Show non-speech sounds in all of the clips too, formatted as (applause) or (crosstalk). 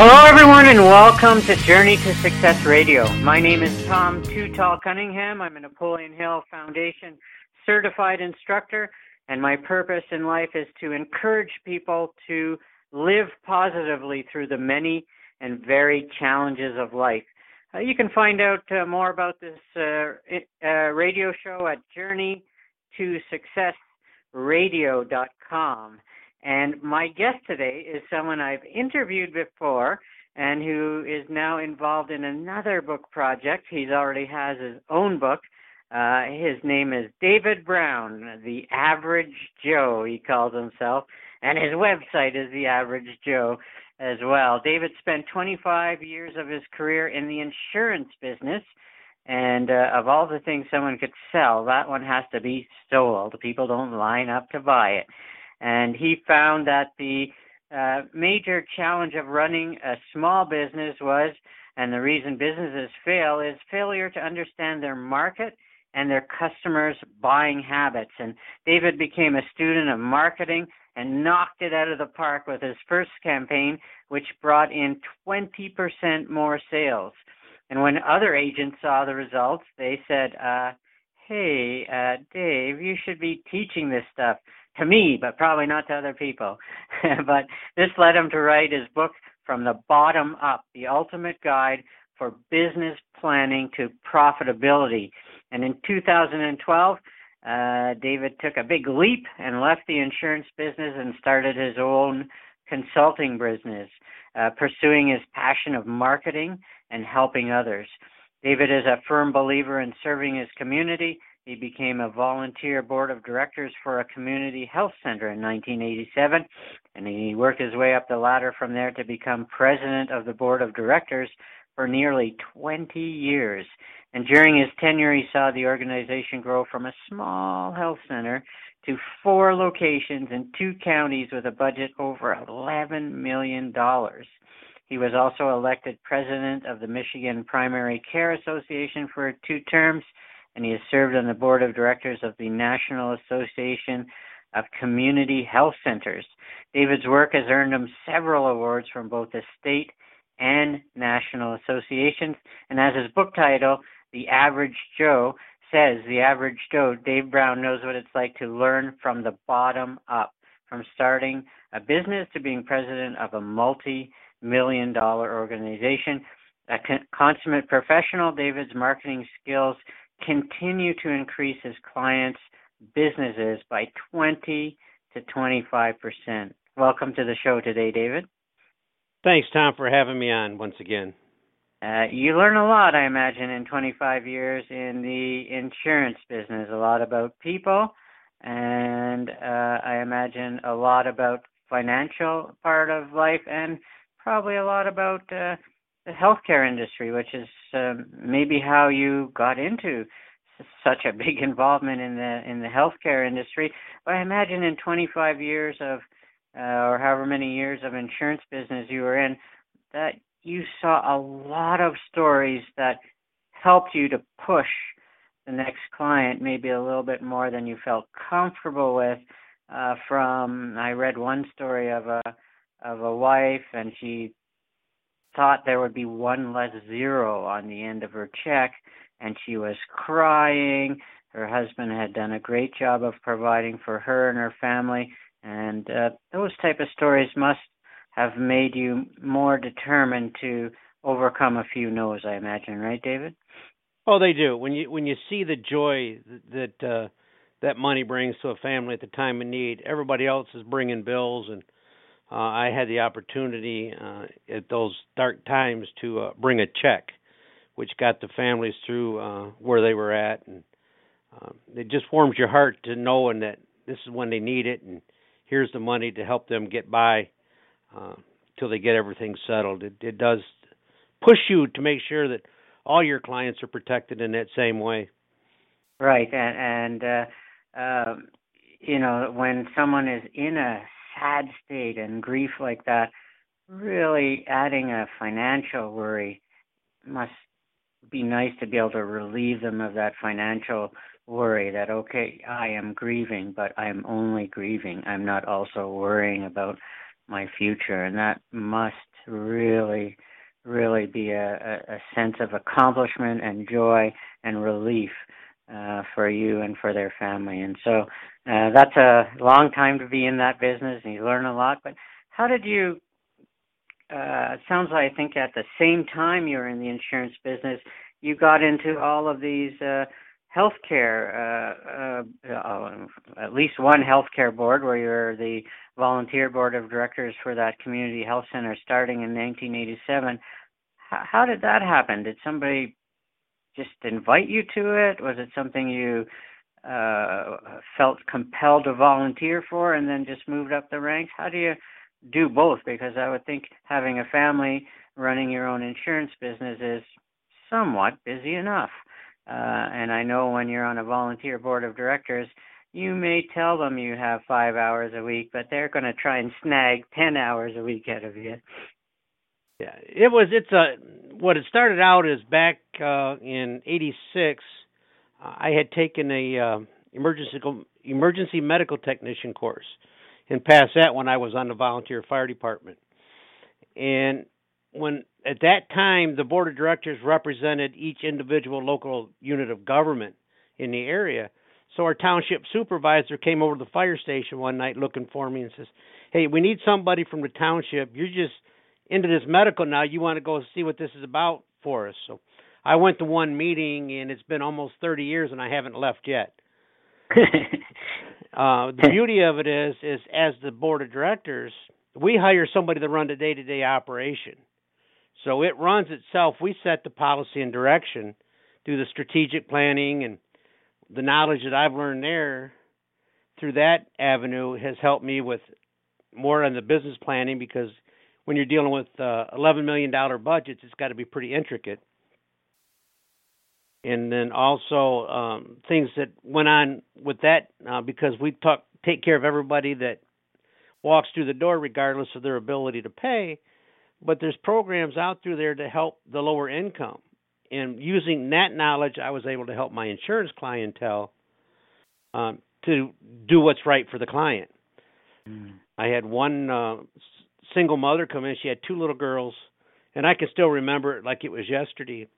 Hello, everyone, and welcome to Journey to Success Radio. My name is Tom Too Tall Cunningham. I'm a Napoleon Hill Foundation certified instructor, and my purpose in life is to encourage people to live positively through the many and varied challenges of life. Uh, you can find out uh, more about this uh, uh radio show at journeytosuccessradio.com. And my guest today is someone I've interviewed before and who is now involved in another book project. He's already has his own book. Uh, his name is David Brown, the Average Joe, he calls himself, and his website is The Average Joe as well. David spent 25 years of his career in the insurance business, and uh, of all the things someone could sell, that one has to be sold. People don't line up to buy it and he found that the uh, major challenge of running a small business was, and the reason businesses fail is failure to understand their market and their customers' buying habits. And David became a student of marketing and knocked it out of the park with his first campaign, which brought in 20% more sales. And when other agents saw the results, they said, uh, Hey, uh, Dave, you should be teaching this stuff to me, but probably not to other people. (laughs) but this led him to write his book from the bottom up, the ultimate guide for business planning to profitability. And in 2012, uh, David took a big leap and left the insurance business and started his own consulting business, uh, pursuing his passion of marketing and helping others. David is a firm believer in serving his community he became a volunteer board of directors for a community health center in 1987, and he worked his way up the ladder from there to become president of the board of directors for nearly 20 years. And during his tenure, he saw the organization grow from a small health center to four locations in two counties with a budget over $11 million. He was also elected president of the Michigan Primary Care Association for two terms and he has served on the board of directors of the National Association of Community Health Centers. David's work has earned him several awards from both the state and national associations, and as his book title, The Average Joe, says, The Average Joe, Dave Brown knows what it's like to learn from the bottom up, from starting a business to being president of a multi million dollar organization. A consummate professional, David's marketing skills continue to increase his clients' businesses by 20 to 25 percent. Welcome to the show today, David. Thanks, Tom, for having me on once again. Uh, you learn a lot, I imagine, in 25 years in the insurance business. A lot about people, and uh, I imagine a lot about financial part of life, and probably a lot about uh, the healthcare industry, which is um, maybe how you got into such a (laughs) big involvement in the in the healthcare industry. But I imagine in 25 years of uh, or however many years of insurance business you were in, that you saw a lot of stories that helped you to push the next client maybe a little bit more than you felt comfortable with. Uh, from I read one story of a of a wife and she thought there would be one less zero on the end of her check, and she was crying. Her husband had done a great job of providing for her and her family, and uh, those type of stories must have made you more determined to overcome a few no's. I imagine, right, David? Oh, they do. When you when you see the joy that uh, that money brings to a family at the time of need, everybody else is bringing bills and uh, I had the opportunity uh, at those dark times to uh, bring a check, which got the families through uh, where they were at, and uh, it just warms your heart to knowing that this is when they need it, and here's the money to help them get by. Uh, till they get everything settled. It it does push you to make sure that all your clients are protected in that same way. Right, and and uh, um, you know when someone is in a sad state and grief like that, really adding a financial worry must be nice to be able to relieve them of that financial worry that okay i am grieving but i'm only grieving. I'm not also worrying about my future. And that must really really be a, a sense of accomplishment and joy and relief uh, for you and for their family. And so uh, that's a long time to be in that business and you learn a lot but how did you uh, sounds like I think at the same time you were in the insurance business, you got into all of these uh, healthcare, uh, uh, uh, at least one healthcare board where you're the volunteer board of directors for that community health center starting in 1987. H- how did that happen? Did somebody just invite you to it? Was it something you uh, felt compelled to volunteer for and then just moved up the ranks? How do you do both? Because I would think having a family running your own insurance business is somewhat busy enough. Uh, and I know when you're on a volunteer board of directors, you may tell them you have five hours a week, but they're going to try and snag 10 hours a week out of you. Yeah, it was. It's a what it started out as back uh, in '86. I had taken a uh, emergency emergency medical technician course, and passed that when I was on the volunteer fire department. And when at that time the board of directors represented each individual local unit of government in the area. So our township supervisor came over to the fire station one night looking for me and says, "Hey, we need somebody from the township. You're just into this medical now. You want to go see what this is about for us?" So I went to one meeting and it's been almost 30 years and I haven't left yet. (laughs) uh the beauty of it is is as the board of directors, we hire somebody to run the day-to-day operation. So it runs itself. We set the policy and direction through the strategic planning and the knowledge that I've learned there through that avenue has helped me with more on the business planning because when you're dealing with uh, 11 million dollar budgets, it's got to be pretty intricate. And then also um, things that went on with that uh, because we talk take care of everybody that walks through the door regardless of their ability to pay but there's programs out through there to help the lower income. And using that knowledge, I was able to help my insurance clientele um, to do what's right for the client. Mm. I had one uh, single mother come in. She had two little girls, and I can still remember it like it was yesterday.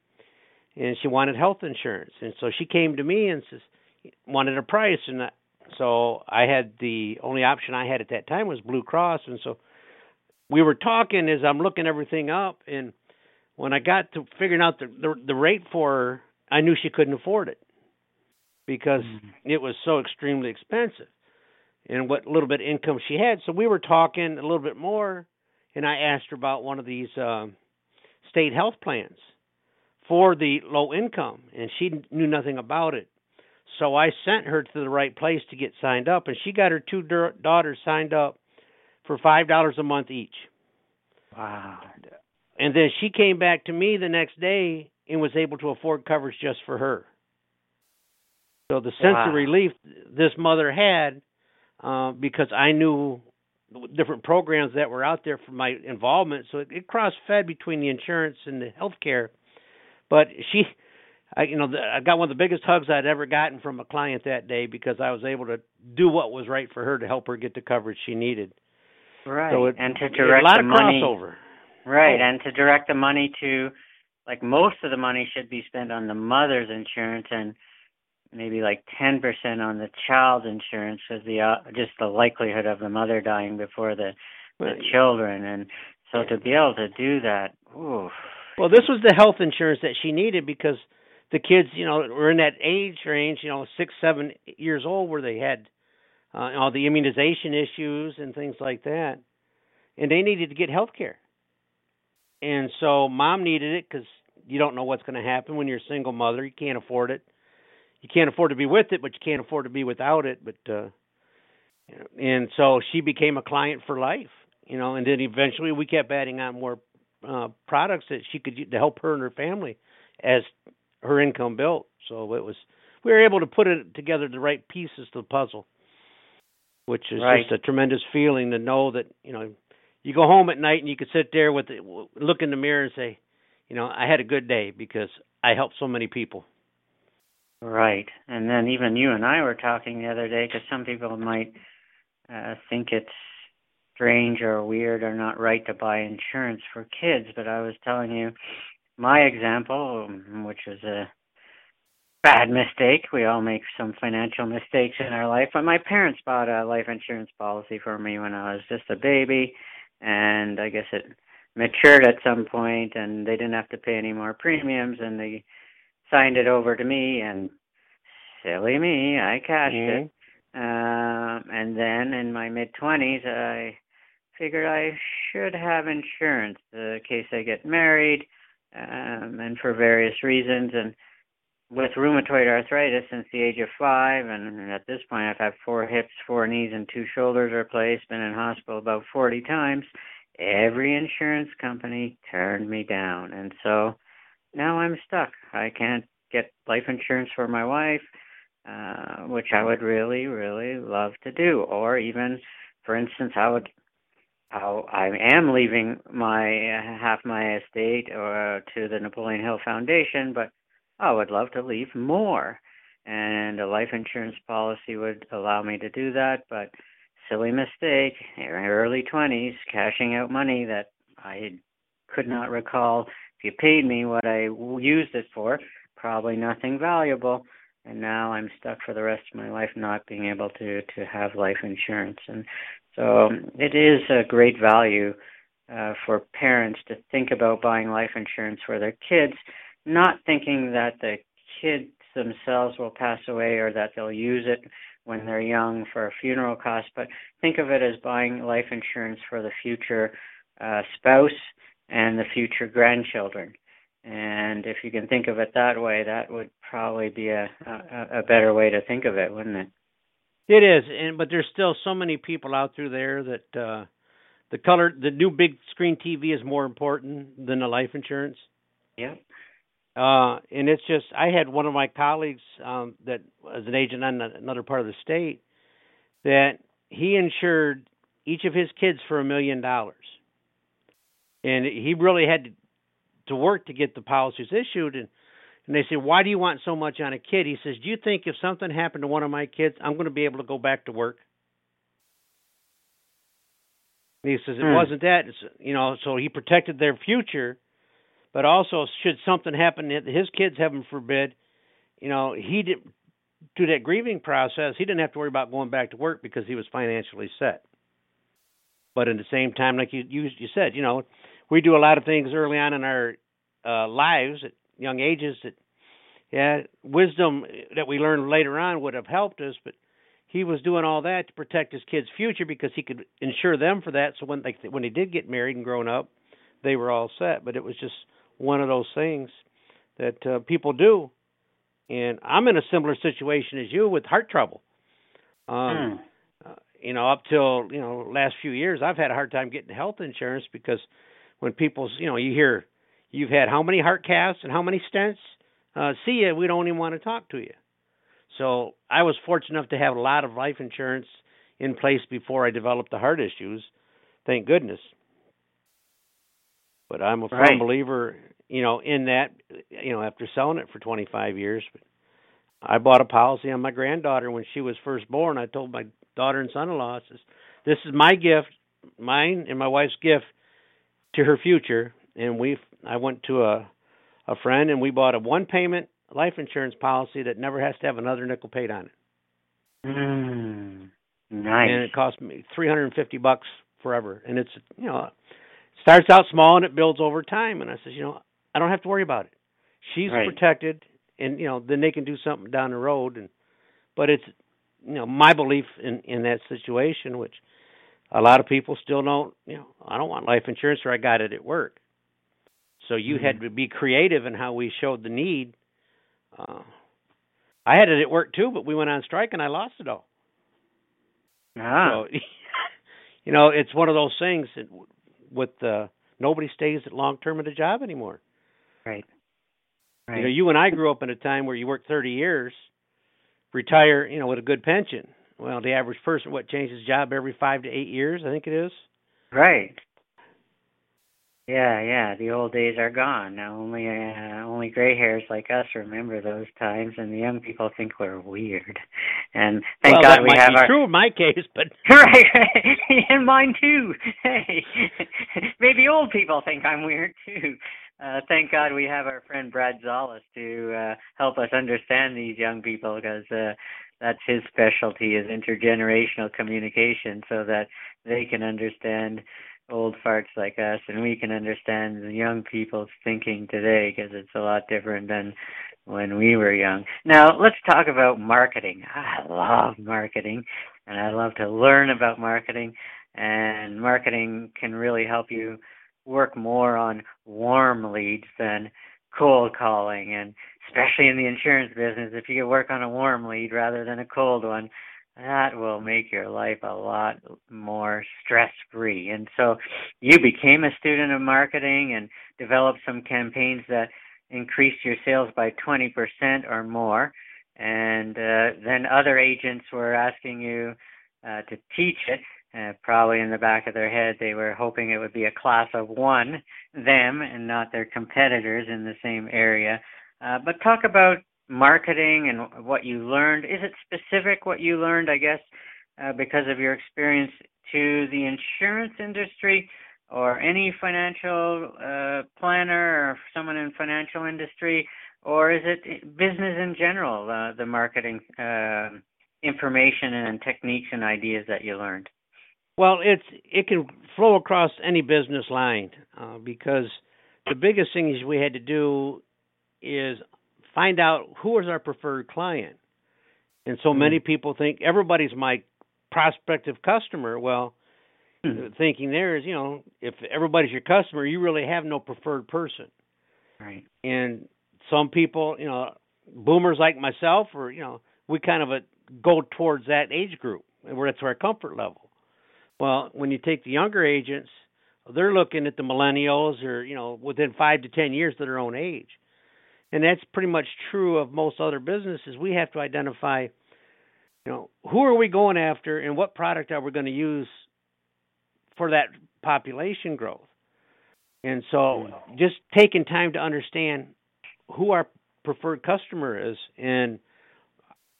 And she wanted health insurance, and so she came to me and says wanted a price, and I, so I had the only option I had at that time was Blue Cross, and so we were talking as I'm looking everything up, and when I got to figuring out the the, the rate for her, I knew she couldn't afford it because mm-hmm. it was so extremely expensive, and what little bit of income she had. So we were talking a little bit more, and I asked her about one of these uh, state health plans for the low income, and she knew nothing about it. So I sent her to the right place to get signed up, and she got her two daughters signed up for five dollars a month each. Wow. And then she came back to me the next day and was able to afford coverage just for her. So the sense wow. of relief this mother had, uh, because I knew different programs that were out there for my involvement, so it, it cross fed between the insurance and the healthcare. But she, I, you know, I got one of the biggest hugs I'd ever gotten from a client that day because I was able to do what was right for her to help her get the coverage she needed. Right. So it, and to direct a lot the of money, crossover. Right, oh. and to direct the money to like most of the money should be spent on the mother's insurance and maybe like 10% on the child's insurance because the uh, just the likelihood of the mother dying before the the children and so to be able to do that oof. Well this was the health insurance that she needed because the kids you know were in that age range you know six seven years old where they had uh, all the immunization issues and things like that, and they needed to get health care. And so mom needed it because you don't know what's going to happen when you're a single mother. You can't afford it. You can't afford to be with it, but you can't afford to be without it. But uh, and so she became a client for life. you know, and then eventually we kept adding on more uh products that she could to help her and her family as her income built. So it was we were able to put it together the right pieces to the puzzle, which is right. just a tremendous feeling to know that you know you go home at night and you can sit there with it, look in the mirror and say, you know, I had a good day because I helped so many people. Right, and then even you and I were talking the other day because some people might uh, think it's strange or weird or not right to buy insurance for kids, but I was telling you my example, which was a bad mistake. We all make some financial mistakes in our life, but my parents bought a life insurance policy for me when I was just a baby, and I guess it matured at some point, and they didn't have to pay any more premiums, and they signed it over to me, and silly me, I cashed mm-hmm. it. Um, and then in my mid twenties, I figured I should have insurance in case I get married, um, and for various reasons. And with rheumatoid arthritis since the age of five, and at this point I've had four hips, four knees, and two shoulders replaced. Been in hospital about forty times. Every insurance company turned me down, and so now I'm stuck. I can't get life insurance for my wife uh, which I would really, really love to do. Or even, for instance, I would, how I am leaving my uh, half my estate uh, to the Napoleon Hill Foundation, but I would love to leave more. And a life insurance policy would allow me to do that, but silly mistake, early 20s, cashing out money that I could not recall if you paid me what I used it for, probably nothing valuable and now I'm stuck for the rest of my life not being able to to have life insurance. And so it is a great value uh, for parents to think about buying life insurance for their kids, not thinking that the kids themselves will pass away or that they'll use it when they're young for a funeral cost, but think of it as buying life insurance for the future uh, spouse and the future grandchildren. And if you can think of it that way, that would probably be a, a, a better way to think of it, wouldn't it? It is, and but there's still so many people out through there that uh the color, the new big screen TV is more important than the life insurance. Yeah. Uh, and it's just, I had one of my colleagues um, that was an agent on another part of the state that he insured each of his kids for a million dollars, and he really had to work to get the policies issued and and they say, "Why do you want so much on a kid?" He says, "Do you think if something happened to one of my kids, I'm going to be able to go back to work?" And he says it hmm. wasn't that, it's, you know. So he protected their future, but also should something happen to his kids, heaven forbid, you know, he did through that grieving process. He didn't have to worry about going back to work because he was financially set. But at the same time, like you you, you said, you know, we do a lot of things early on in our uh, lives at young ages that yeah wisdom that we learned later on would have helped us but he was doing all that to protect his kids future because he could insure them for that. So when they when they did get married and grown up they were all set. But it was just one of those things that uh, people do. And i'm in a similar situation as you with heart trouble. Um hmm. uh, you know up till you know last few years i've had a hard time getting health insurance because when people, you know, you hear you've had how many heart casts and how many stents? Uh, see you we don't even want to talk to you. So I was fortunate enough to have a lot of life insurance in place before I developed the heart issues. Thank goodness. But I'm a firm right. believer, you know, in that. You know, after selling it for 25 years, I bought a policy on my granddaughter when she was first born. I told my daughter and son-in-law, I says, "This is my gift, mine and my wife's gift to her future, and we I went to a a friend and we bought a one payment life insurance policy that never has to have another nickel paid on it. Mm, nice. And it cost me 350 bucks forever. And it's you know it starts out small and it builds over time. And I says, you know, I don't have to worry about it. She's right. protected, and you know then they can do something down the road. And but it's you know my belief in in that situation, which a lot of people still don't you know i don't want life insurance or i got it at work so you mm-hmm. had to be creative in how we showed the need uh i had it at work too but we went on strike and i lost it all ah. so (laughs) you know, it's one of those things that with uh, nobody stays at long term at a job anymore. Right. Right. You know, you and I grew up in a time where you worked 30 years, retire, you know, with a good pension. Well, the average person what changes job every 5 to 8 years, I think it is. Right. Yeah, yeah. The old days are gone. Now only uh, only gray hairs like us remember those times, and the young people think we're weird. And thank well, God that we might have be our true in my case, but (laughs) right, (laughs) and mine too. (laughs) Hey, maybe old people think I'm weird too. Uh, thank God we have our friend Brad Szollose to uh, help us understand these young people because uh, that's his specialty is intergenerational communication, so that they can understand old farts like us, and we can understand the young people's thinking today because it's a lot different than when we were young. Now, let's talk about marketing. I love marketing, and I love to learn about marketing, and marketing can really help you work more on warm leads than cold calling and especially in the insurance business if you work on a warm lead rather than a cold one that will make your life a lot more stress free. And so you became a student of marketing and developed some campaigns that increased your sales by 20% or more. And uh, then other agents were asking you uh, to teach it. Probably in the back of their head, they were hoping it would be a class of one, them, and not their competitors in the same area. Uh, but talk about marketing and what you learned. Is it specific what you learned, I guess, uh, because of your experience to the insurance industry or any financial uh, planner or someone in financial industry, or is it business in general, uh, the marketing uh, information and techniques and ideas that you learned? Well, it's it can flow across any business line uh, because the biggest thing is we had to do is find out who is our preferred client. And so many mm-hmm. people think everybody's my prospective customer. Well, mm-hmm. the thinking there is, you know, if everybody's your customer, you really have no preferred person. Right. And some people, you know, boomers like myself, or you know, we kind of a, go towards that age group, where that's our comfort level. Well, when you take the younger agents, they're looking at the millennials, or you know, within five to ten years of their own age and that's pretty much true of most other businesses. We have to identify, you know, who are we going after and what product are we going to use for that population growth. And so just taking time to understand who our preferred customer is and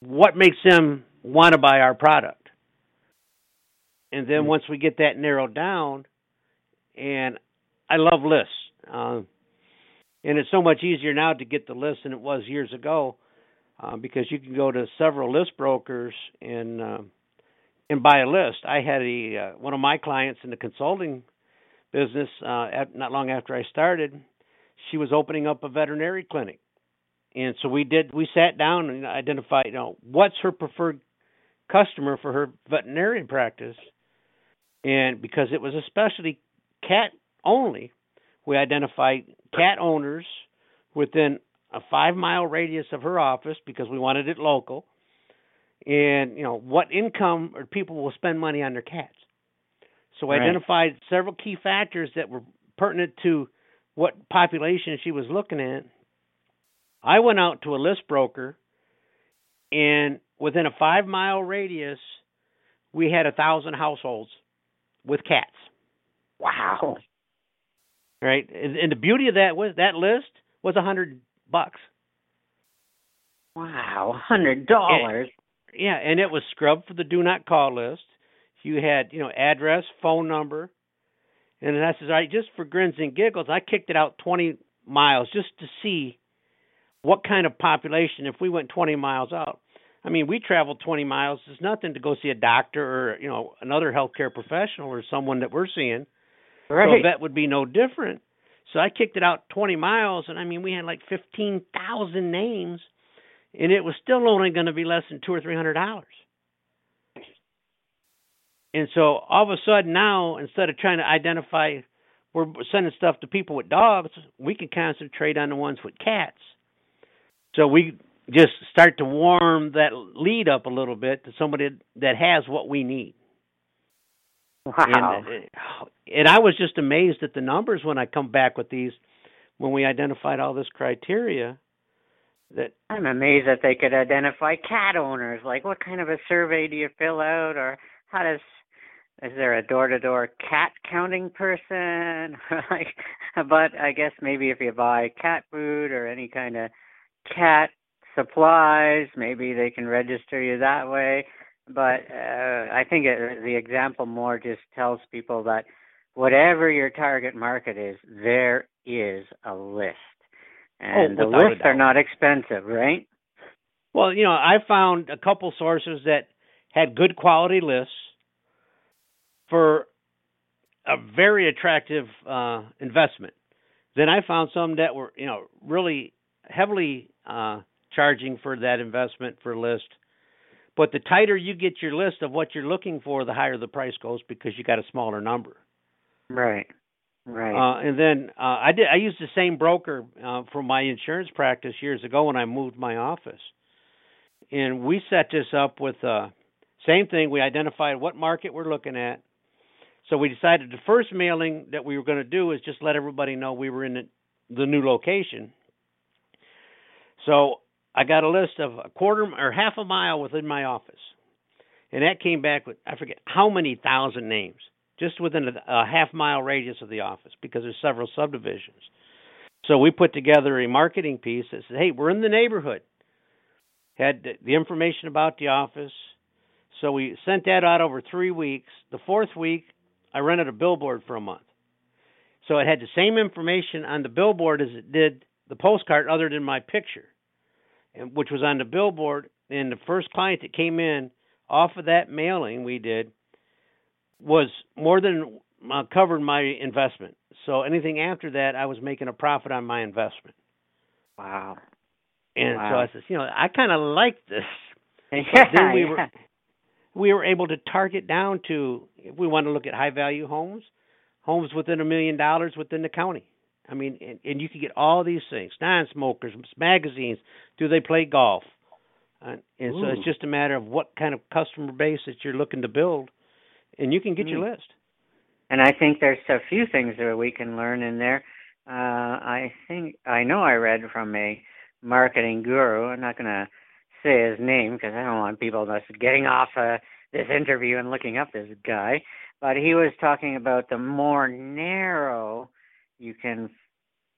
what makes them want to buy our product. And then mm-hmm. once we get that narrowed down, and I love lists. Uh, and it's so much easier now to get the list than it was years ago uh, because you can go to several list brokers and uh, and buy a list. I had a uh, one of my clients in the consulting business uh, at, not long after I started. She was opening up a veterinary clinic, and so we did. We sat down and identified, you know, what's her preferred customer for her veterinary practice, and because it was a specialty cat only, we identified cat owners within a five mile radius of her office because we wanted it local. And, you know, what income or people will spend money on their cats. So we right. identified several key factors that were pertinent to what population she was looking at. I went out to a list broker, and within a five mile radius, we had a thousand households with cats. Wow right? And, and the beauty of that was that list was a hundred bucks. Wow, hundred dollars. Yeah, and it was scrubbed for the do not call list. You had, you know, address, phone number, and I says, all right, just for grins and giggles, I kicked it out twenty miles just to see what kind of population if we went twenty miles out. I mean, we traveled 20 miles. It's nothing to go see a doctor or you know another healthcare professional or someone that we're seeing. Right. So that would be no different. So I kicked it out 20 miles, and I mean, we had like 15,000 names, and it was still only going to be less than two or three hundred dollars. And so all of a sudden now, instead of trying to identify, we're sending stuff to people with dogs, we can concentrate on the ones with cats. So we just start to warm that lead up a little bit to somebody that has what we need. Wow. And, eh, and I was just amazed at the numbers when I come back with these when we identified all this criteria that I'm amazed that they could identify cat owners. Like what kind of a survey do you fill out or how does is there a door to door cat counting person? (laughs) like but I guess maybe if you buy cat food or any kind of cat supplies, maybe they can register you that way. But uh, I think it, the example more just tells people that whatever your target market is, there is a list. And oh, the lists are not expensive, right? Well, you know, I found a couple sources that had good quality lists for a very attractive uh, investment. Then I found some that were, you know, really heavily uh, charging for that investment for list. But the tighter you get your list of what you're looking for, the higher the price goes because you got a smaller number. Right. Right. Uh, and then uh, I did. I used the same broker uh, for my insurance practice years ago when I moved my office, and we set this up with uh, same thing. We identified what market we're looking at. So we decided the first mailing that we were going to do is just let everybody know we were in the, the new location. So I got a list of a quarter or half a mile within my office, and that came back with I forget how many thousand names just within a, a half mile radius of the office because there's several subdivisions. So we put together a marketing piece that said, "Hey, we're in the neighborhood." Had the information about the office. So we sent that out over 3 weeks. The fourth week, I rented a billboard for a month. So it had the same information on the billboard as it did the postcard other than my picture. And which was on the billboard and the first client that came in off of that mailing we did was more than uh, covered my investment. So anything after that, I was making a profit on my investment. Wow. And wow. so I said, you know, I kind of like this. (laughs) Yeah, then we yeah. were we were able to target down to if we want to look at high value homes, homes within a million dollars within the county. I mean, and, and you can get all these things: non-smokers, magazines. Do they play golf? Uh, and so it's just a matter of what kind of customer base that you're looking to build, and you can get your Mm. list. And I think there's a few things that we can learn in there. Uh, I think I know I read from a marketing guru. I'm not going to say his name because I don't want people just getting off uh, this interview and looking up this guy. But he was talking about the more narrow you can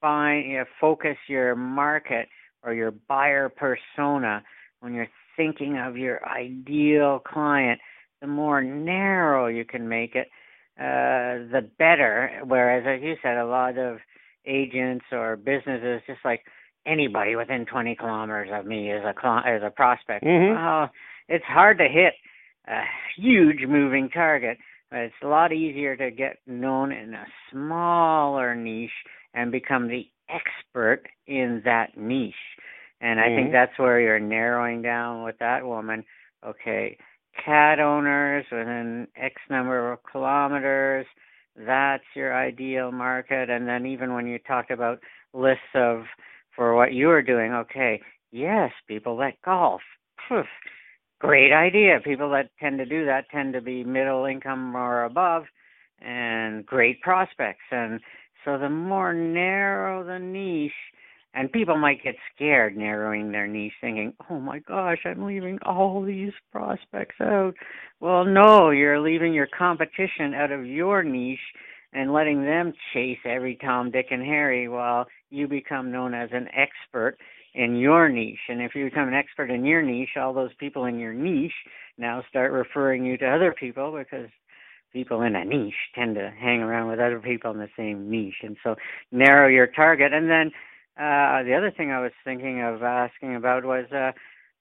find, you know, focus your market or your buyer persona when you're thinking of your ideal client. The more narrow you can make it, uh, the better. Whereas, as you said, a lot of agents or businesses just like anybody within 20 kilometers of me is a cli- is a prospect. Mhm. Well, it's hard to hit a huge moving target, it's a lot easier to get known in a smaller niche and become the expert in that niche. And I think Mhm. that's where you're narrowing down with that woman. Okay, cat owners within X number of kilometers, that's your ideal market. And then even when you talked about lists of for what you were doing, okay, yes, people that golf. Phew, great idea. People that tend to do that tend to be middle income or above and great prospects. And so the more narrow the niche, and people might get scared narrowing their niche, thinking, oh my gosh, I'm leaving all these prospects out. Well, no, you're leaving your competition out of your niche and letting them chase every Tom, Dick, and Harry while you become known as an expert in your niche. And if you become an expert in your niche, all those people in your niche now start referring you to other people because people in a niche tend to hang around with other people in the same niche. And so narrow your target. And then uh, the other thing I was thinking of asking about was uh,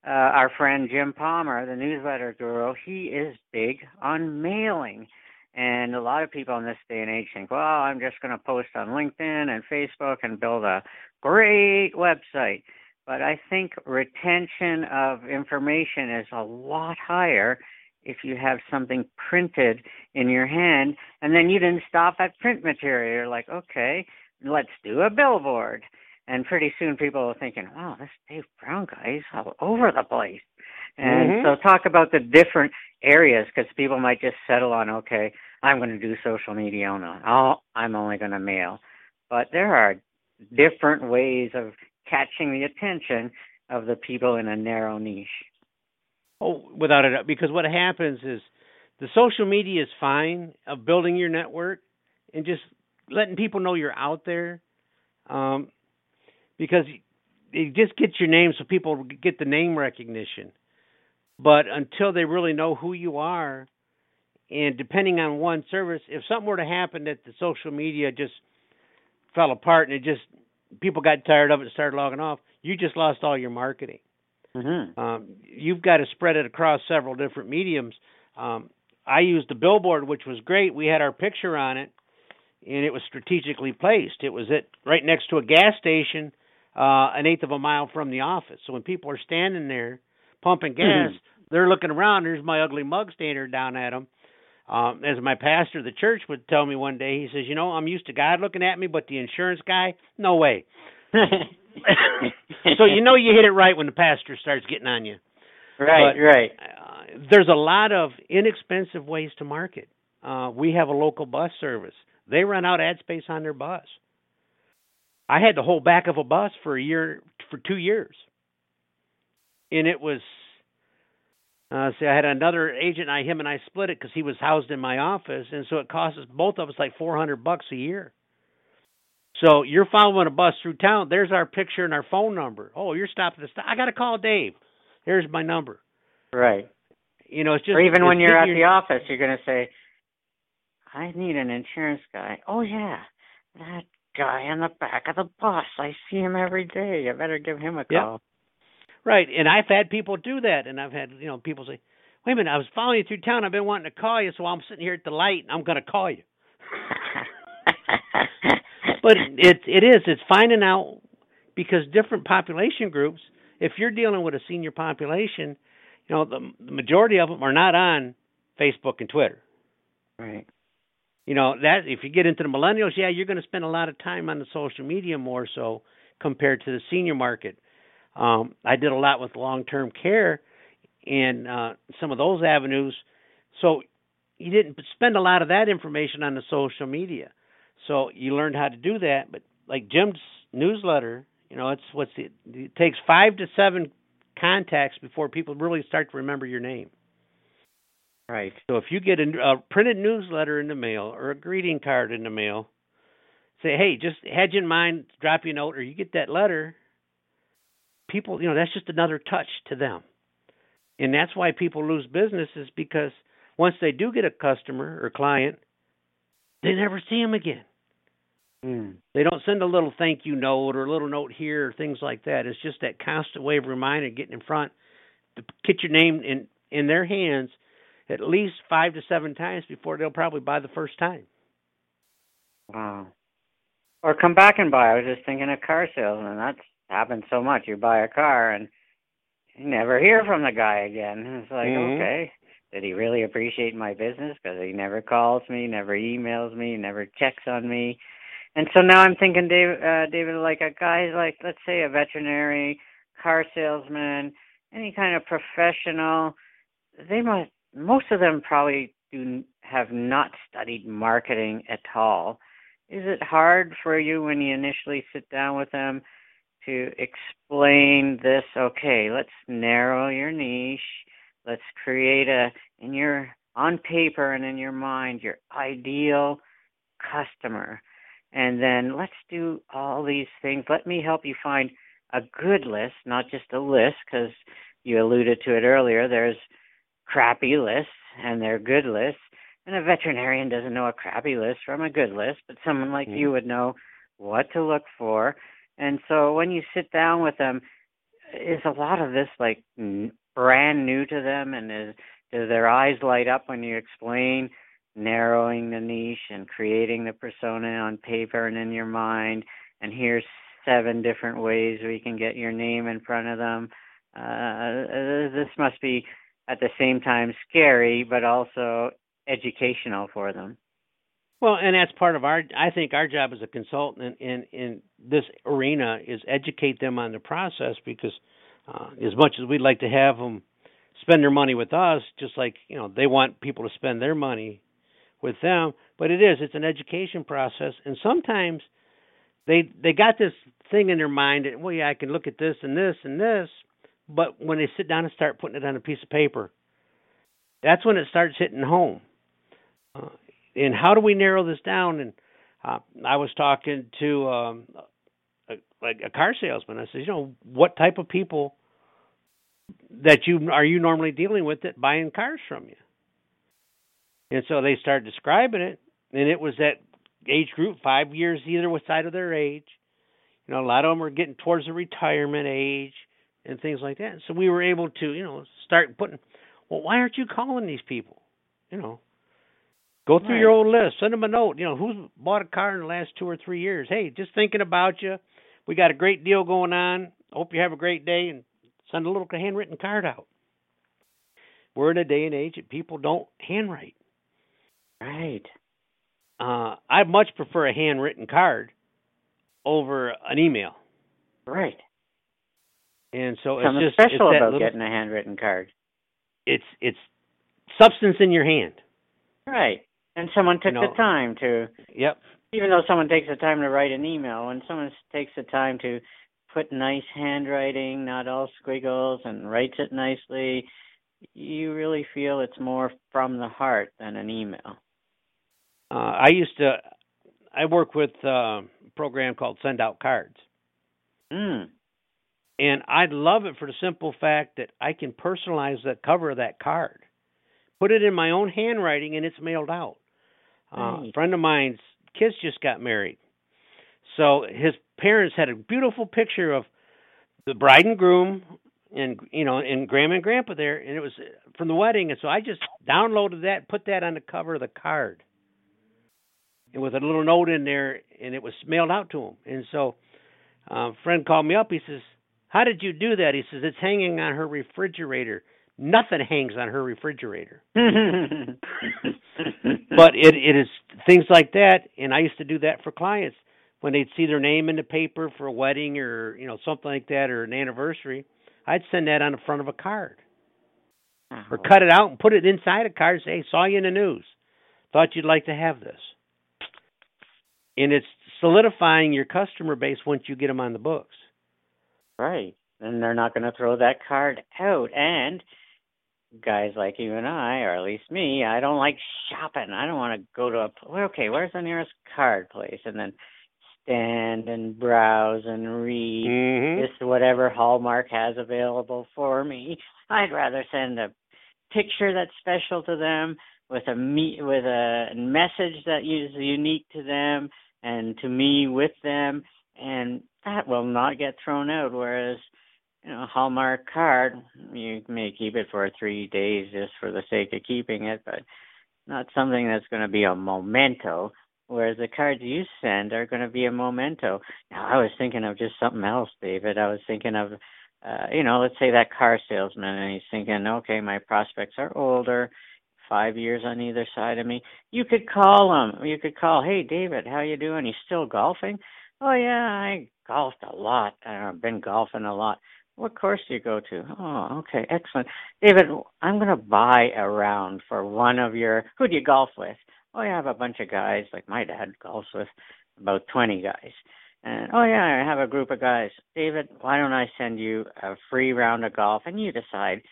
uh, our friend Jim Palmer, the newsletter guru. He is big on mailing. And a lot of people in this day and age think, well, I'm just going to post on LinkedIn and Facebook and build a great website. But I think retention of information is a lot higher if you have something printed in your hand. And then you didn't stop at print material. You're like, okay, let's do a billboard. And pretty soon people are thinking, wow, this Dave Brown guy is all over the place. And Mhm. so talk about the different areas because people might just settle on, okay, I'm going to do social media only. Oh, I'm only going to mail. But there are different ways of catching the attention of the people in a narrow niche. Oh, without it, because what happens is the social media is fine of building your network and just letting people know you're out there, um, because it just gets your name so people get the name recognition. But until they really know who you are, and depending on one service, if something were to happen that the social media just fell apart and it just people got tired of it and started logging off, you just lost all your marketing. Mm-hmm. Um, you've got to spread it across several different mediums. Um, I used the billboard, which was great. We had our picture on it, and it was strategically placed. It was at right next to a gas station, uh, an eighth of a mile from the office. So when people are standing there pumping gas, mm-hmm. they're looking around. There's my ugly mug standing down at them. Um, as my pastor of the church would tell me one day, he says, "You know, I'm used to God looking at me, but the insurance guy, no way." (laughs) so you know you hit it right when the pastor starts getting on you. Right, but, right. Uh, there's a lot of inexpensive ways to market. Uh, we have a local bus service. They run out ad space on their bus. I had the whole back of a bus for a year, for two years, and it was. Uh, see, I had another agent. I him and I split it because he was housed in my office, and so it cost us both of us like four hundred bucks a year. So you're following a bus through town. There's our picture and our phone number. Oh, you're stopping the stop. I got to call Dave. Here's my number. Right. You know, it's just. Or even when you're at your... the office, you're going to say, "I need an insurance guy." Oh yeah, that guy in the back of the bus. I see him every day. I better give him a call. Yep. Right, and I've had people do that, and I've had you know people say, "Wait a minute, I was following you through town. I've been wanting to call you, so I'm sitting here at the light, and I'm going to call you." (laughs) but it it is it's finding out because different population groups. If you're dealing with a senior population, you know the, the majority of them are not on Facebook and Twitter. Right. You know that if you get into the millennials, yeah, you're going to spend a lot of time on the social media more so compared to the senior market. Um, I did a lot with long-term care and uh, some of those avenues, so you didn't spend a lot of that information on the social media. So you learned how to do that. But like Jim's newsletter, you know, it's what's it, it takes five to seven contacts before people really start to remember your name. Right. So if you get a, a printed newsletter in the mail or a greeting card in the mail, say, hey, just had you in mind, drop you a note, or you get that letter. People, you know, that's just another touch to them, and that's why people lose businesses because once they do get a customer or client, they never see them again. Mm. They don't send a little thank you note or a little note here or things like that. It's just that constant way of reminding, getting in front, to get your name in in their hands at least five to seven times before they'll probably buy the first time. Wow. Or come back and buy. I was just thinking of car salesman. That's happened so much. You buy a car and you never hear from the guy again. It's like, mm-hmm. okay, did he really appreciate my business? Because he never calls me, never emails me, never checks on me. And so now I'm thinking, David, uh, David, like a guy like, let's say, a veterinary, car salesman, any kind of professional. They must. Most of them probably do have not studied marketing at all. Is it hard for you when you initially sit down with them to explain this? Okay, let's narrow your niche. Let's create a in your on paper and in your mind your ideal customer and then let's do all these things. Let me help you find a good list, not just a list, because you alluded to it earlier. There's crappy lists and they're good lists. And a veterinarian doesn't know a crappy list from a good list, but someone like mm-hmm. you would know what to look for. And so when you sit down with them, is a lot of this like brand new to them, and is do their eyes light up when you explain narrowing the niche and creating the persona on paper and in your mind. And here's seven different ways we can get your name in front of them. Uh, this must be at the same time scary, but also educational for them. Well, and that's part of our. I think our job as a consultant in in, this arena is educate them on the process because uh, as much as we'd like to have them spend their money with us, just like you know they want people to spend their money with them. But it is it's an education process, and sometimes they they got this thing in their mind that well yeah I can look at this and this and this, but when they sit down and start putting it on a piece of paper, that's when it starts hitting home. Uh, and how do we narrow this down? And uh, I was talking to um, a, like a car salesman. I said, you know, what type of people that you are you normally dealing with that buying cars from you? And so they started describing it, and it was that age group, five years either side of their age. You know, a lot of them are getting towards the retirement age and things like that. So we were able to, you know, start putting. Well, why aren't you calling these people? You know, go through right. your old list, send them a note. You know, who's bought a car in the last two or three years? Hey, just thinking about you. We got a great deal going on. Hope you have a great day, and send a little handwritten card out. We're in a day and age that people don't handwrite. Right. Uh, I much prefer a handwritten card over an email. Right. And so Something it's just special it's about little, getting a handwritten card. It's it's substance in your hand. Right. And someone took You know- the time to Yep. even though someone takes the time to write an email, when someone takes the time to put nice handwriting, not all squiggles, and writes it nicely, you really feel it's more from the heart than an email. Uh, I used to. I work with uh, a program called Send Out Cards, Mm. and I love it for the simple fact that I can personalize the cover of that card, put it in my own handwriting, and it's mailed out. Uh, a friend of mine's kids just got married, so his parents had a beautiful picture of the bride and groom, and you know, and grandma and grandpa there, and it was from the wedding, and so I just downloaded that, put that on the cover of the card, and with a little note in there, and it was mailed out to him. And so, uh, a friend called me up. He says, "How did you do that?" He says, "It's hanging on her refrigerator. Nothing hangs on her refrigerator." (laughs) but it it is things like that and i used to do that for clients when they'd see their name in the paper for a wedding or you know something like that or an anniversary i'd send that on the front of a card or Oh, cut it out and put it inside a card and say hey saw you in the news thought you'd like to have this and it's solidifying your customer base once you get them on the books Right. And they're not going to throw that card out. And guys like you and I, or at least me, I don't like shopping. I don't want to go to a well, okay. Where's the nearest card place? And then stand and browse and read mm-hmm. just whatever Hallmark has available for me. I'd rather send a picture that's special to them with a me with a message that is unique to them and to me with them and that will not get thrown out whereas you know Hallmark card you may keep it for 3 days just for the sake of keeping it but not something that's going to be a memento whereas the cards you send are going to be a memento now I was thinking of just something else David I was thinking of uh, you know, let's say that car salesman, and he's thinking, okay, my prospects are older, five years on either side of me. You could call him. You could call, hey, David, how you doing? He's still golfing? Oh yeah, I golfed a lot. I've been golfing a lot. What course do you go to? Oh, okay, excellent. David, I'm going to buy a round for one of your. Who do you golf with? Oh, yeah, I have a bunch of guys. Like my dad golfs with about 20 guys. And oh yeah, I have a group of guys. David, why don't I send you a free round of golf and you decide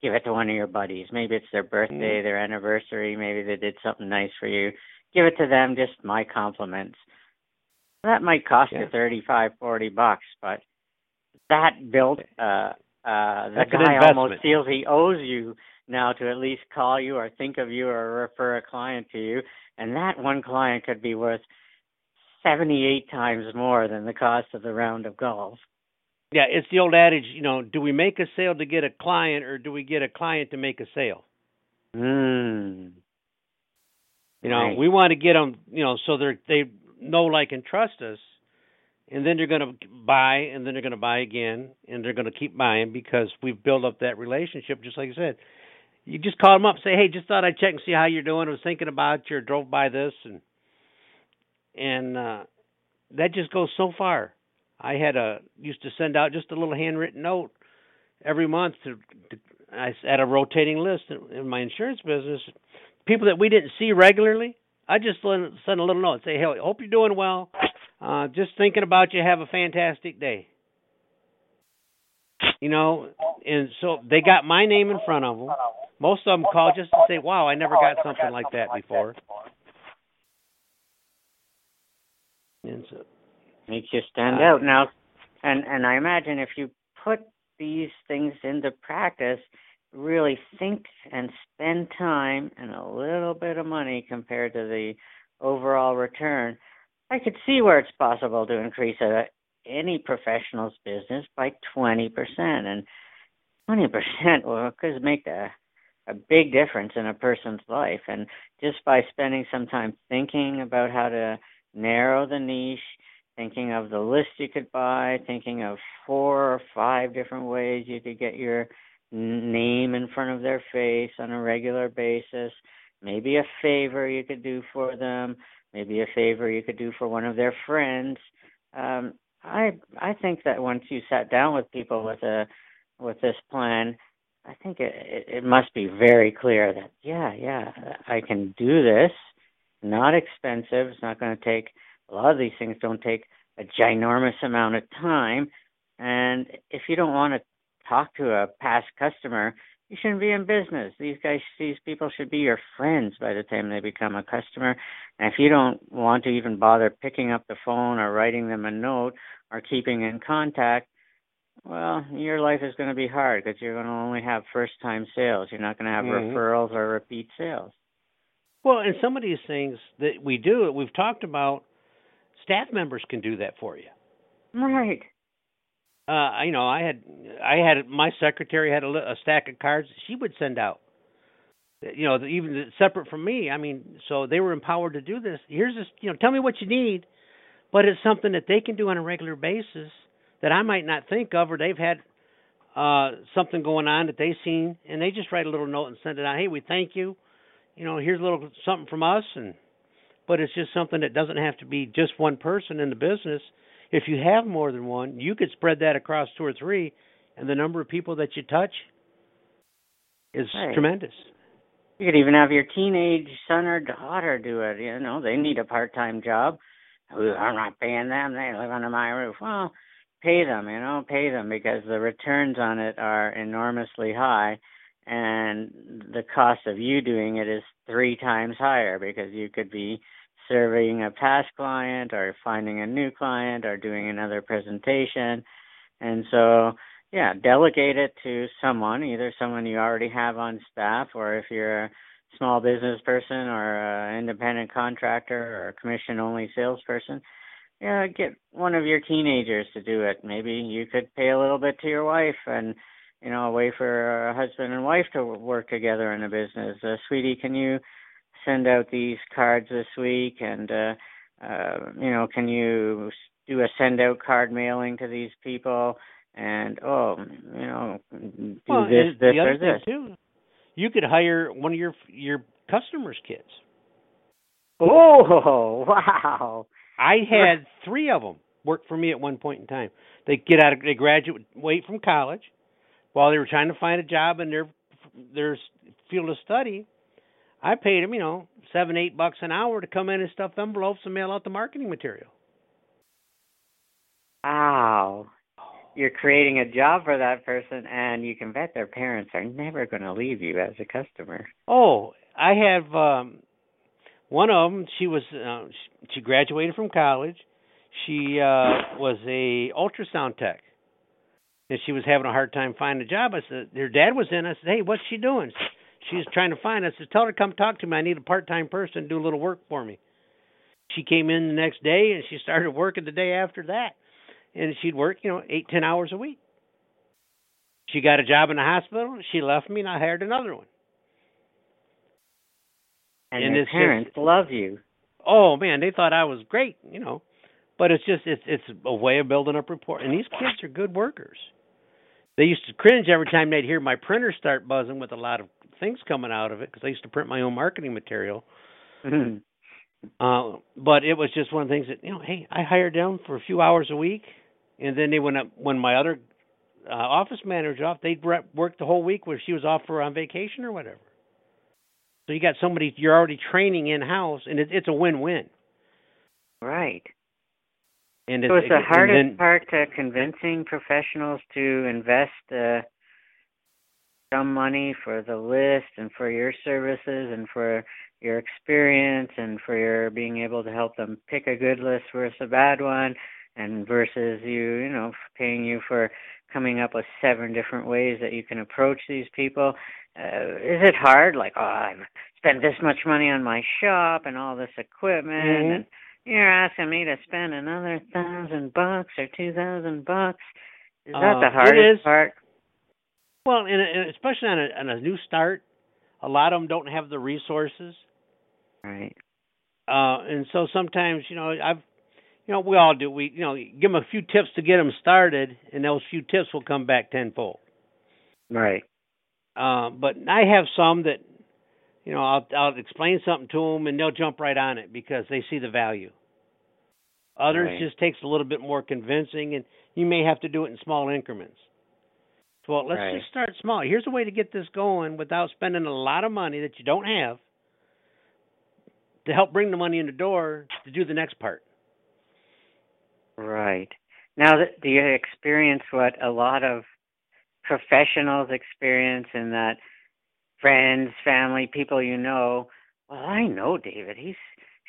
give it to one of your buddies. Maybe it's their birthday, mm. their anniversary, maybe they did something nice for you. Give it to them, just my compliments. That might cost Yeah. you thirty five, forty bucks, but that built uh uh the That's guy almost feels he owes you now to at least call you or think of you or refer a client to you. And that one client could be worth 78 times more than the cost of the round of golf. yeah it's the old adage you know do we make a sale to get a client or do we get a client to make a sale Mm. You know, Right. we want to get them, you know, so they they know, like, and trust us, and then they're going to buy, and then they're going to buy again, and they're going to keep buying because we've built up that relationship. Just like I said, you just call them up, say, "Hey, just thought I'd check and see how you're doing. I was thinking about you, or drove by this, and and uh, that just goes so far. I had a used to send out just a little handwritten note every month to, to I had a rotating list in, my insurance business people that we didn't see regularly, I just send a little note, and say, "Hey, hope you're doing well. Uh, just thinking about you. Have a fantastic day." You know, and so they got my name in front of them. Most of them call just to say, "Wow, I never got something like that before." And so makes you stand uh, out now. And and I imagine if you put these things into practice, really think and spend time and a little bit of money compared to the overall return, I could see where it's possible to increase a, any professional's business by 20%. And 20% will could make a, a big difference in a person's life. And just by spending some time thinking about how to narrow the niche, thinking of the list you could buy, thinking of four or five different ways you could get your name in front of their face on a regular basis, maybe a favor you could do for them, maybe a favor you could do for one of their friends. Um, I I think that once you sat down with people with a with this plan, I think it, it, it must be very clear that yeah yeah I can do this. Not expensive. It's not going to take a lot of these things. Don't take a ginormous amount of time. And if you don't want to talk to a past customer, you shouldn't be in business. These guys, these people should be your friends by the time they become a customer. And if you don't want to even bother picking up the phone or writing them a note or keeping in contact, well, your life is going to be hard because you're going to only have first time sales. You're not going to have mm-hmm. referrals or repeat sales. Well, and some of these things that we do, we've talked about, staff members can do that for you. Right uh you know i had i had my secretary had a, a stack of cards she would send out. You know even separate from me i mean so they were empowered to do this. Here's this you know tell me what you need but it's something that they can do on a regular basis that i might not think of or they've had uh something going on that they've seen and they just write a little note and send it out. Hey we thank you. You know here's a little something from us and but it's just something that doesn't have to be just one person in the business if you have more than one, you could spread that across two or three, and the number of people that you touch is right. tremendous. You could even have your teenage son or daughter do it. You know, they need a part-time job. I'm not paying them. They live under my roof. Well, pay them. You know, pay them because the returns on it are enormously high, and the cost of you doing it is three times higher because you could be serving a past client or finding a new client or doing another presentation. And so, yeah, delegate it to someone, either someone you already have on staff or if you're a small business person or an independent contractor or a commission only salesperson, yeah, get one of your teenagers to do it. Maybe you could pay a little bit to your wife and you know, a way for a husband and wife to work together in a business. Uh, sweetie, can you send out these cards this week? And uh, uh, you know can you do a send out card mailing to these people? And oh you know do well, this this the or this. too, you could hire one of your your customers kids. Oh (laughs) wow. I had three of them work for me at one point in time. They get out of they graduate wait from college while they were trying to find a job in their their field of study I paid him, you know, seven, eight bucks an hour to come in and stuff envelopes and mail out the marketing material. Wow. You're creating a job for that person, and you can bet their parents are never going to leave you as a customer. Oh, I have um one of them. She was uh, she graduated from college. She uh was a ultrasound tech, and she was having a hard time finding a job. I said, her dad was in. I said, hey, what's she doing? She's trying to find us. I said, tell her to come talk to me. I need a part time person to do a little work for me. She came in the next day and she started working the day after that. And she'd work, you know, eight, ten hours a week. She got a job in the hospital. She left me and I hired another one. And, and your parents just, love you. Oh man, they thought I was great, you know. But it's just it's it's a way of building up rapport. And these kids are good workers. They used to cringe every time they'd hear my printer start buzzing with a lot of things coming out of it because I used to print my own marketing material. Mm-hmm. Uh, but it was just one of the things that you know, hey, I hired them for a few hours a week, and then they went up when my other uh, office manager off. They'd work the whole week where she was off for on vacation or whatever. So you got somebody you're already training in house, and it, it's a win-win. Right. And so it's the and hardest then, part to convincing professionals to invest uh, some money for the list and for your services and for your experience and for your being able to help them pick a good list versus a bad one and versus you you know paying you for coming up with seven different ways that you can approach these people. Uh, is it hard? Like oh i've spent this much money on my shop and all this equipment Mhm. and you're asking me to spend another thousand bucks or two thousand bucks. Is that Uh, the hardest part well, and, and especially on a, on a new start, a lot of them don't have the resources. right Uh, and so sometimes, you know, I've, you know, we all do. We, you know, give them a few tips to get them started, and those few tips will come back tenfold. right Uh, but I have some that, you know, I'll I'll explain something to them, and they'll jump right on it because they see the value. Others Right. just takes a little bit more convincing, and you may have to do it in small increments. Well, let's Right. just start small. Here's a way to get this going without spending a lot of money that you don't have to help bring the money in the door to do the next part. Right. Now, do you experience what a lot of professionals experience in that friends, family, people you know? Well, I know David. He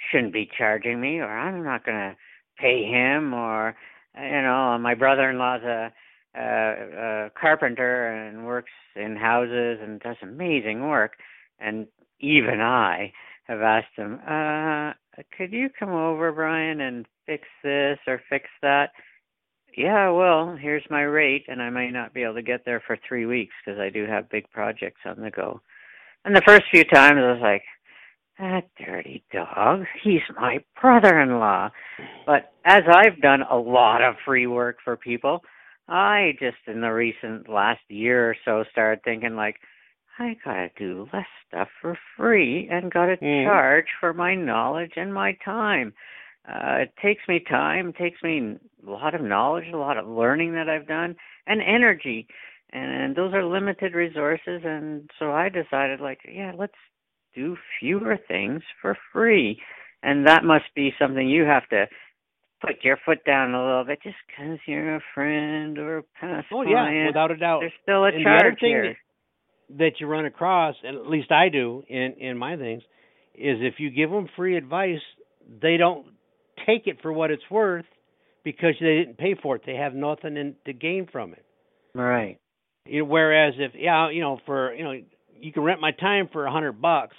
shouldn't be charging me, or I'm not going to pay him, or you know, my brother-in-law's a, a, a carpenter and works in houses and does amazing work, and even I have asked him, uh, could you come over, Brian, and fix this or fix that? Yeah, well, here's my rate, and I might not be able to get there for three weeks because I do have big projects on the go. And the first few times I was like, that dirty dog, he's my brother in law. But as I've done a lot of free work for people, I just in the recent last year or so started thinking like, I gotta do less stuff for free and gotta Mhm. charge for my knowledge and my time. Uh, it takes me time, takes me a lot of knowledge, a lot of learning that I've done, and energy. And those are limited resources. And so I decided, like, yeah, let's do fewer things for free. And that must be something you have to put your foot down a little bit just because you're a friend or a past Oh yeah, without a doubt. There's still a And the other charge thing here. that you run across, and at least I do in in my things, is if you give them free advice, they don't take it for what it's worth because they didn't pay for it. They have nothing in, to gain from it. Right. You know, whereas if yeah, you know, for you know, you can rent my time for a hundred bucks,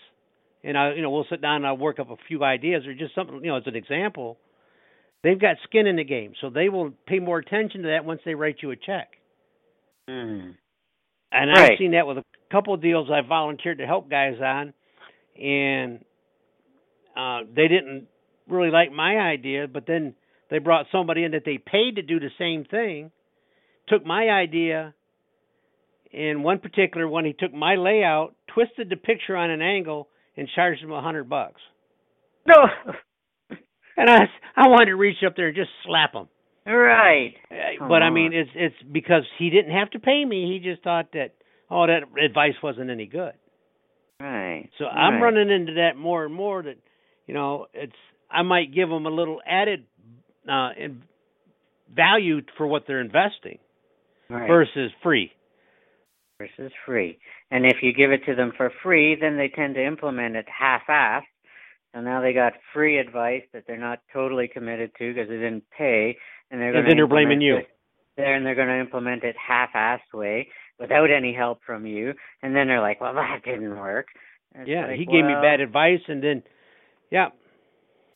and I, you know, we'll sit down and I'll work up a few ideas or just something, you know, as an example. They've got skin in the game, so they will pay more attention to that once they write you a check. Mm. And Right. I've seen that with a couple of deals I volunteered to help guys on, and uh, they didn't really like my idea, but then they brought somebody in that they paid to do the same thing, took my idea, and one particular one, he took my layout, twisted the picture on an angle, and charged him a hundred bucks. No. And I, I wanted to reach up there and just slap him. right. Uh, Come but I mean, it's it's because he didn't have to pay me. He just thought that oh, that advice wasn't any good. Right. So I'm Right. running into that more and more. That you know, it's I might give them a little added uh, in value for what they're investing right. versus free. versus free. And if you give it to them for free, then they tend to implement it half-assed. So now they got free advice that they're not totally committed to because they didn't pay, and they're And going then they're blaming you. There, and they're going to implement it half-assed way without any help from you, and then they're like, "Well, that didn't work." It's yeah, like, he gave me bad advice, and then yeah,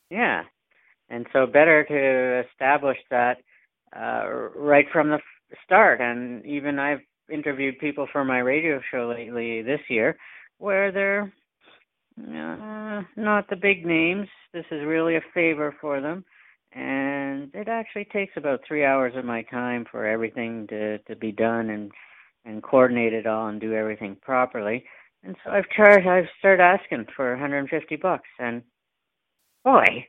Yeah, and so better to establish that uh, right from the start. And even I've interviewed people for my radio show lately this year, where they're uh, not the big names. This is really a favor for them, and it actually takes about three hours of my time for everything to to be done and and coordinate it all and do everything properly. And so I've charged. I've started asking for 150 bucks, and boy,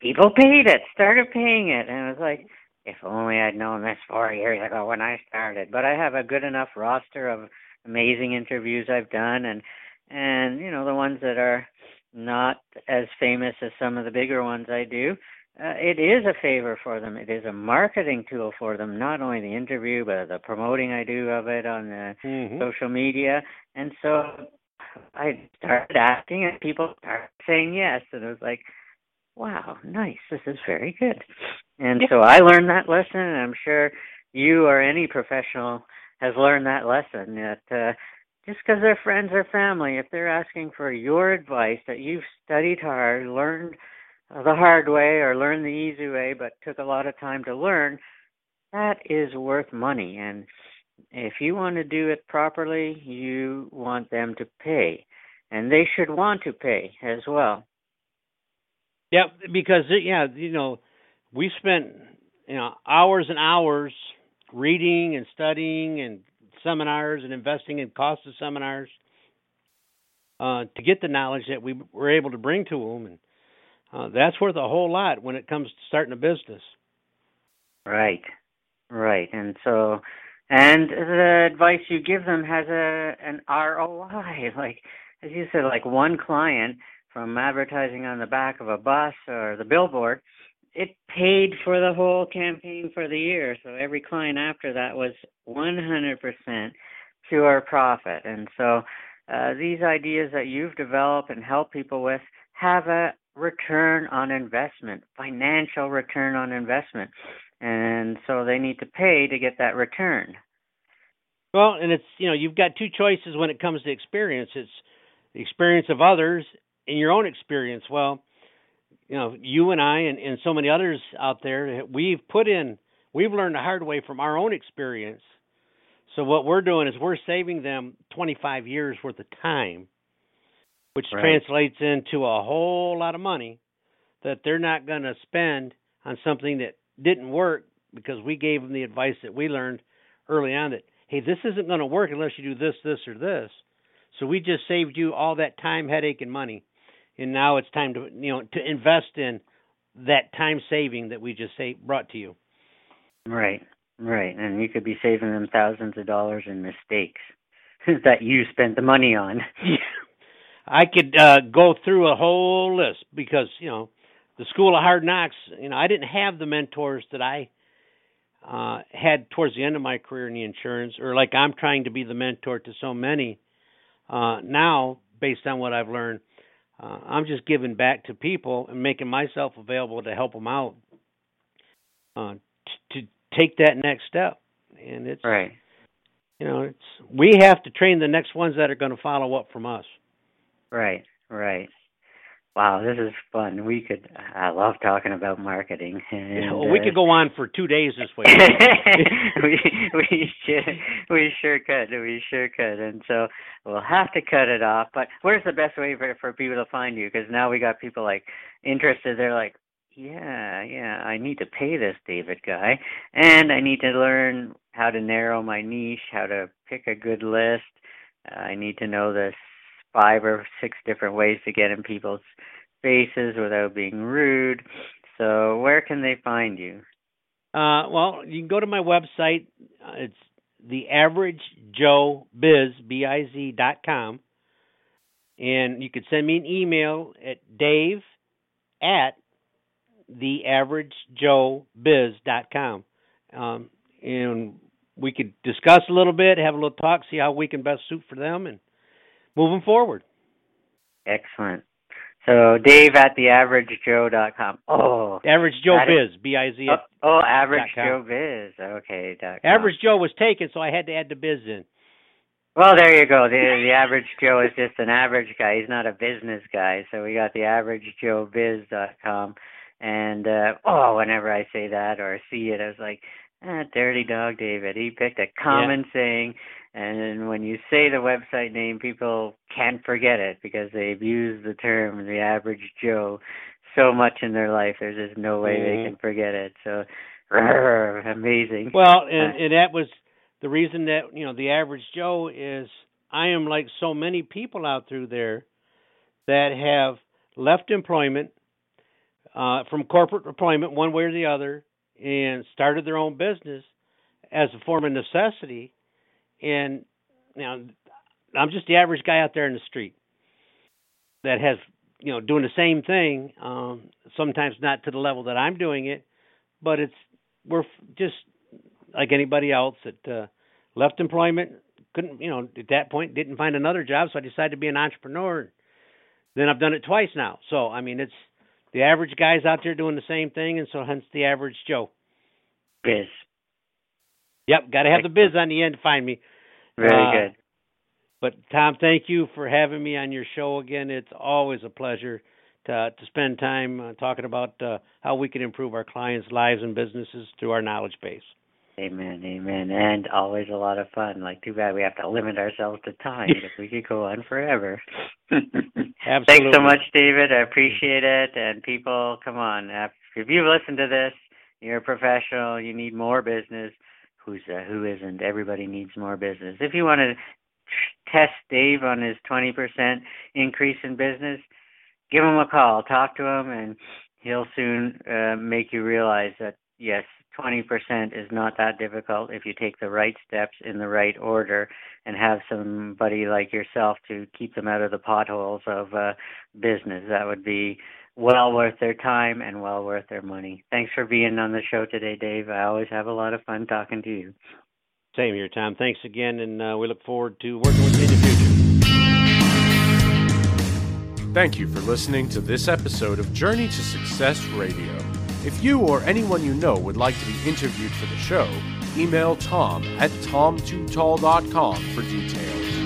people paid it, started paying it, and I was like, if only I'd known this four years ago when I started. But I have a good enough roster of amazing interviews I've done, and and you know the ones that are not as famous as some of the bigger ones I do. Uh, it is a favor for them. It is a marketing tool for them. Not only the interview, but the promoting I do of it on the mm-hmm. social media. And so I started asking, and people started saying yes. And it was like, wow, nice. This is very good. And so I learned that lesson, and I'm sure you or any professional has learned that lesson that uh, just because they're friends or family, if they're asking for your advice that you've studied hard, learned the hard way, or learned the easy way, but took a lot of time to learn, that is worth money. And if you want to do it properly, you want them to pay. And they should want to pay as well. Yeah, because yeah, you know, we spent you know hours and hours reading and studying and seminars and investing in cost of seminars uh, to get the knowledge that we were able to bring to them, and uh, that's worth a whole lot when it comes to starting a business. Right, right, and so, and the advice you give them has a an ROI, (laughs) like as you said, like one client from advertising on the back of a bus or the billboard it paid for the whole campaign for the year. So every client after that was 100% pure profit. And so uh, these ideas that you've developed and help people with have a return on investment, financial return on investment. And so they need to pay to get that return. Well, and it's, you know, you've got two choices when it comes to experience. It's the experience of others and your own experience. Well, you know, you and I and, and so many others out there, we've put in, we've learned the hard way from our own experience. So what we're doing is we're saving them 25 years worth of time, which right. translates into a whole lot of money that they're not going to spend on something that didn't work because we gave them the advice that we learned early on that hey, this isn't going to work unless you do this, this, or this. So we just saved you all that time, headache, and money and now it's time to you know to invest in that time saving that we just say brought to you. Right, right, and you could be saving them thousands of dollars in mistakes (laughs) that you spent the money on. (laughs) (laughs) I could uh, go through a whole list because you know the School of Hard Knocks. You know, I didn't have the mentors that I uh, had towards the end of my career in the insurance, or like I'm trying to be the mentor to so many uh, now, based on what I've learned uh, I'm just giving back to people and making myself available to help them out uh, t- to take that next step. And it's right. You know, it's we have to train the next ones that are going to follow up from us. Right, right. Wow, this is fun. We could. I love talking about marketing. (laughs) And, well, (laughs) we uh, could go on for two days this way. (laughs) we we should, we sure could. We sure could. And so we'll have to cut it off. But where's the best way for for people to find you? Because now we got people like interested. They're like, yeah, yeah. I need to pay this David guy, and I need to learn how to narrow my niche, how to pick a good list. Uh, I need to know this five or six different ways to get in people's faces without being rude. So where can they find you? Uh, well, you can go to my website. It's the average Joe Biz B I Z dot com, and you can send me an email at Dave at dot com, um, and we could discuss a little bit, have a little talk, see how we can best suit for them, and moving forward. Excellent. So Dave at theaveragejoe.com. Oh, Average Joe Biz, B I Z. Oh, oh, Average Joe Biz. Okay. Dot average Joe was taken, so I had to add the biz in. Well, there you go. The the average Joe is just an average guy. He's not a business guy. So we got the average Joe Biz.com. And uh oh, whenever I say that or see it, I was like, ah, dirty dog David. He picked a common yeah. saying and when you say the website name, people can't forget it because they've used the term the average Joe so much in their life. There's just no way mm-hmm. they can forget it. So, rrr, (laughs) amazing. Well, and, and that was the reason that you know the average Joe is. I am like so many people out through there that have left employment uh, from corporate employment, one way or the other, and started their own business as a form of necessity and you know, I'm just the average guy out there in the street. that has you know doing the same thing. Um, sometimes not to the level that I'm doing it, but it's we're just like anybody else that uh, left employment, couldn't you know at that point didn't find another job, so I decided to be an entrepreneur. Then I've done it twice now. So I mean, it's the average guys out there doing the same thing, and so hence the average Joe. Biz. Yep, got to have the biz on the end to find me. Very uh, good. But Tom, thank you for having me on your show again. It's always a pleasure to to spend time uh, talking about uh, how we can improve our clients' lives and businesses through our knowledge base. Amen, amen, and always a lot of fun. Like, too bad we have to limit ourselves to time because we could go on forever. Absolutely. (laughs) Thanks so much, David. I appreciate it. And people, come on, if you've listened to this, you're a professional. You need more business. Who's uh, who isn't? Everybody needs more business. If you want to test Dave on his 20% increase in business, give him a call, talk to him, and he'll soon uh, make you realize that yes, 20% is not that difficult if you take the right steps in the right order and have somebody like yourself to keep them out of the potholes of uh, business. That would be well worth their time and well worth their money. Thanks for being on the show today, Dave. I always have a lot of fun talking to you. Same here, Tom. Thanks again, and uh, we look forward to working with you in the future. Thank you for listening to this episode of Journey to Success Radio. If you or anyone you know would like to be interviewed for the show, email tom at tom2tall.com for details.